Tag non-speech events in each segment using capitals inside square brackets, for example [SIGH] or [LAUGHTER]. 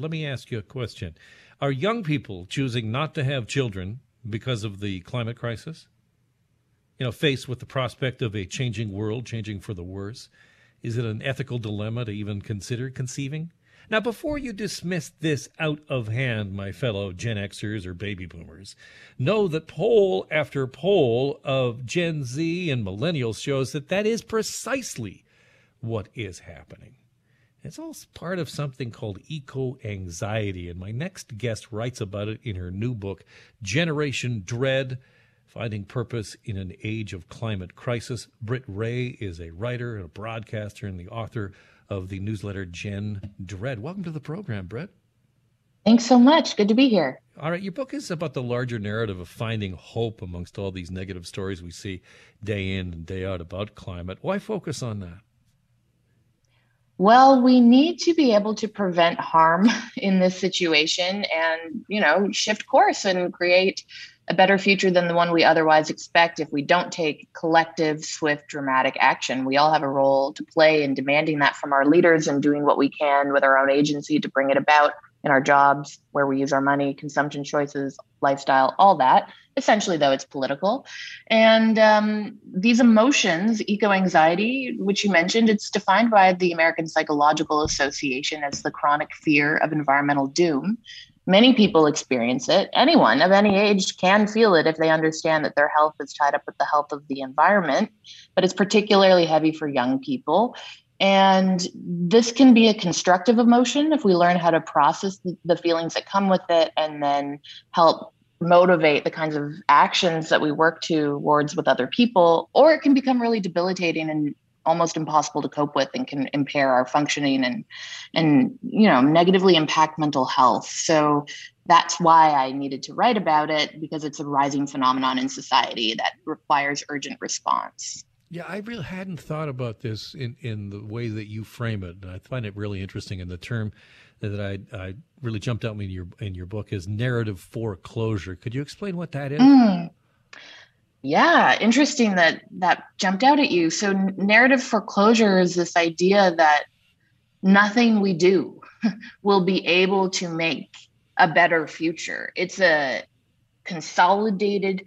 Let me ask you a question. Are young people choosing not to have children because of the climate crisis? You know, faced with the prospect of a changing world, changing for the worse, is it an ethical dilemma to even consider conceiving? Now, before you dismiss this out of hand, my fellow Gen Xers or baby boomers, know that poll after poll of Gen Z and millennials shows that that is precisely what is happening. It's all part of something called eco anxiety. And my next guest writes about it in her new book, Generation Dread Finding Purpose in an Age of Climate Crisis. Britt Wray is a writer, a broadcaster, and the author of the newsletter Gen Dread. Welcome to the program, Britt. Thanks so much. Good to be here. All right, your book is about the larger narrative of finding hope amongst all these negative stories we see day in and day out about climate. Why focus on that? Well, we need to be able to prevent harm [LAUGHS] in this situation and, you know, shift course and create a better future than the one we otherwise expect if we don't take collective, swift, dramatic action. We all have a role to play in demanding that from our leaders and doing what we can with our own agency to bring it about in our jobs, where we use our money, consumption choices, lifestyle, all that. Essentially, though, it's political. And um, these emotions, eco anxiety, which you mentioned, it's defined by the American Psychological Association as the chronic fear of environmental doom. Many people experience it. Anyone of any age can feel it if they understand that their health is tied up with the health of the environment, but it's particularly heavy for young people. And this can be a constructive emotion if we learn how to process the, feelings that come with it and then help motivate the kinds of actions that we work towards with other people, or it can become really debilitating and almost impossible to cope with and can impair our functioning and and you know negatively impact mental health. So that's why i needed to write about it because it's a rising phenomenon in society that requires urgent response yeah, I really hadn't thought about this in, in the way that you frame it. And I find it really interesting. And the term that I, I really jumped out in your in your book is narrative foreclosure. Could you explain what that is? Mm. Yeah, interesting that that jumped out at you. So narrative foreclosure is this idea that nothing we do [LAUGHS] will be able to make a better future. It's a consolidated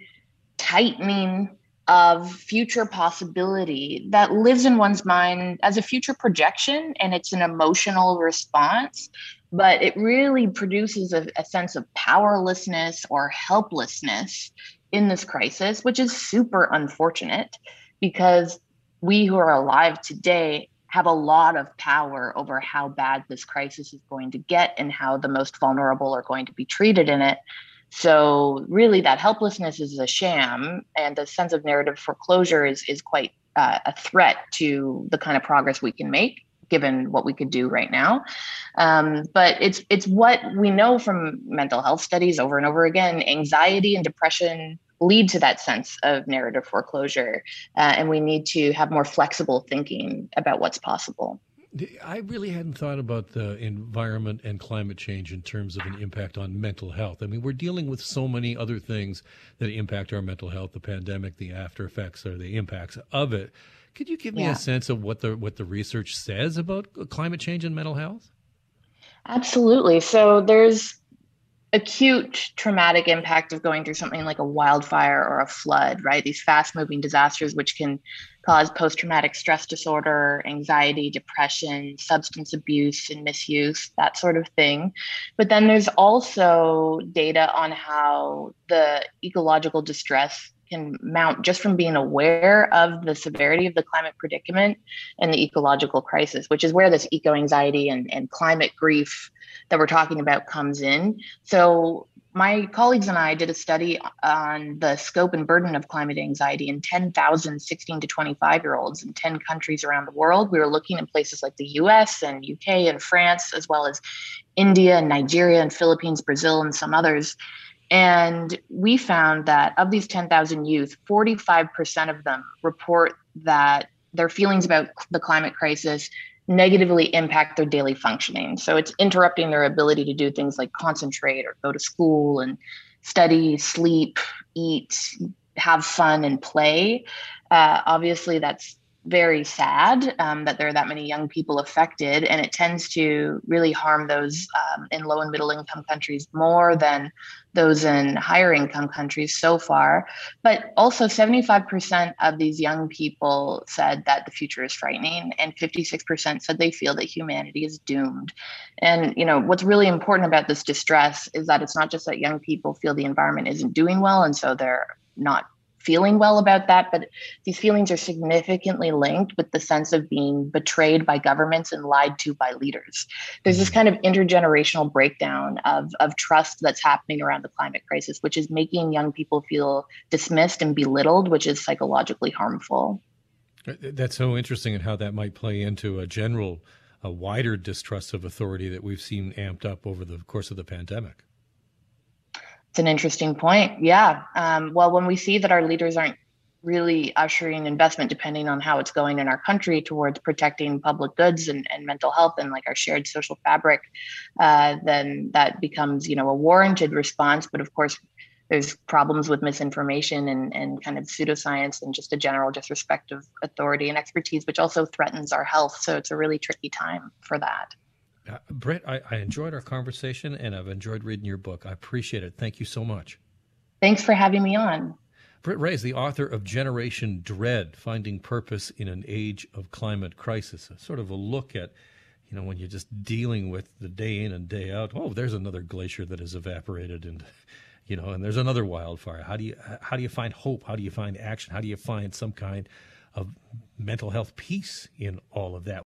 tightening of future possibility that lives in one's mind as a future projection and it's an emotional response but it really produces a, a, sense of powerlessness or helplessness in this crisis which is super unfortunate because we who are alive today have a lot of power over how bad this crisis is going to get and how the most vulnerable are going to be treated in it so really, that helplessness is a sham, and the sense of narrative foreclosure is is quite uh, a threat to the kind of progress we can make given what we could do right now. Um, but it's it's what we know from mental health studies over and over again. Anxiety and depression lead to that sense of narrative foreclosure, uh, and we need to have more flexible thinking about what's possible. I really hadn't thought about the environment and climate change in terms of an impact on mental health. I mean, we're dealing with so many other things that impact our mental health, the pandemic, the after effects or the impacts of it. Could you give me yeah. a sense of what the what the research says about climate change and mental health? Absolutely. So there's acute traumatic impact of going through something like a wildfire or a flood, right? These fast moving disasters, which can cause post traumatic stress disorder, anxiety, depression, substance abuse and misuse, that sort of thing. But then there's also data on how the ecological distress can mount just from being aware of the severity of the climate predicament and the ecological crisis, which is where this eco anxiety and, and climate grief that we're talking about comes in. So my colleagues and I did a study on the scope and burden of climate anxiety in 10,000 16 to 25 year olds in 10 countries around the world. We were looking in places like the US and UK and France, as well as India and Nigeria and Philippines, Brazil, and some others. And we found that of these 10,000 youth, 45% of them report that their feelings about the climate crisis negatively impact their daily functioning. So it's interrupting their ability to do things like concentrate or go to school and study, sleep, eat, have fun, and play. Uh, obviously, that's very sad um, that there are that many young people affected, and it tends to really harm those um, in low and middle income countries more than those in higher income countries so far. But also, 75% of these young people said that the future is frightening, and 56% said they feel that humanity is doomed. And you know what's really important about this distress is that it's not just that young people feel the environment isn't doing well, and so they're not feeling well about that, but these feelings are significantly linked with the sense of being betrayed by governments and lied to by leaders. There's this mm-hmm. kind of intergenerational breakdown of, of trust that's happening around the climate crisis, which is making young people feel dismissed and belittled, which is psychologically harmful. Uh, that's so interesting and how that might play into a general, a wider distrust of authority that we've seen amped up over the course of the pandemic. It's an interesting point. Yeah. Um, well, when we see that our leaders aren't really ushering investment, depending on how it's going in our country, towards protecting public goods and, and mental health and like our shared social fabric, uh, then that becomes, you know, a warranted response. But of course, there's problems with misinformation and, and kind of pseudoscience and just a general disrespect of authority and expertise, which also threatens our health. So it's a really tricky time for that. Uh, Britt, I, I enjoyed our conversation and I've enjoyed reading your book. I appreciate it. Thank you so much. Thanks for having me on. Britt Wray is the author of Generation Dread Finding Purpose in an Age of Climate Crisis, a sort of a look at, you know, when you're just dealing with the day in and day out. Oh, there's another glacier that has evaporated and, [LAUGHS] you know, and there's another wildfire. How do you, how do you find hope? How do you find action? How do you find some kind of mental health peace in all of that?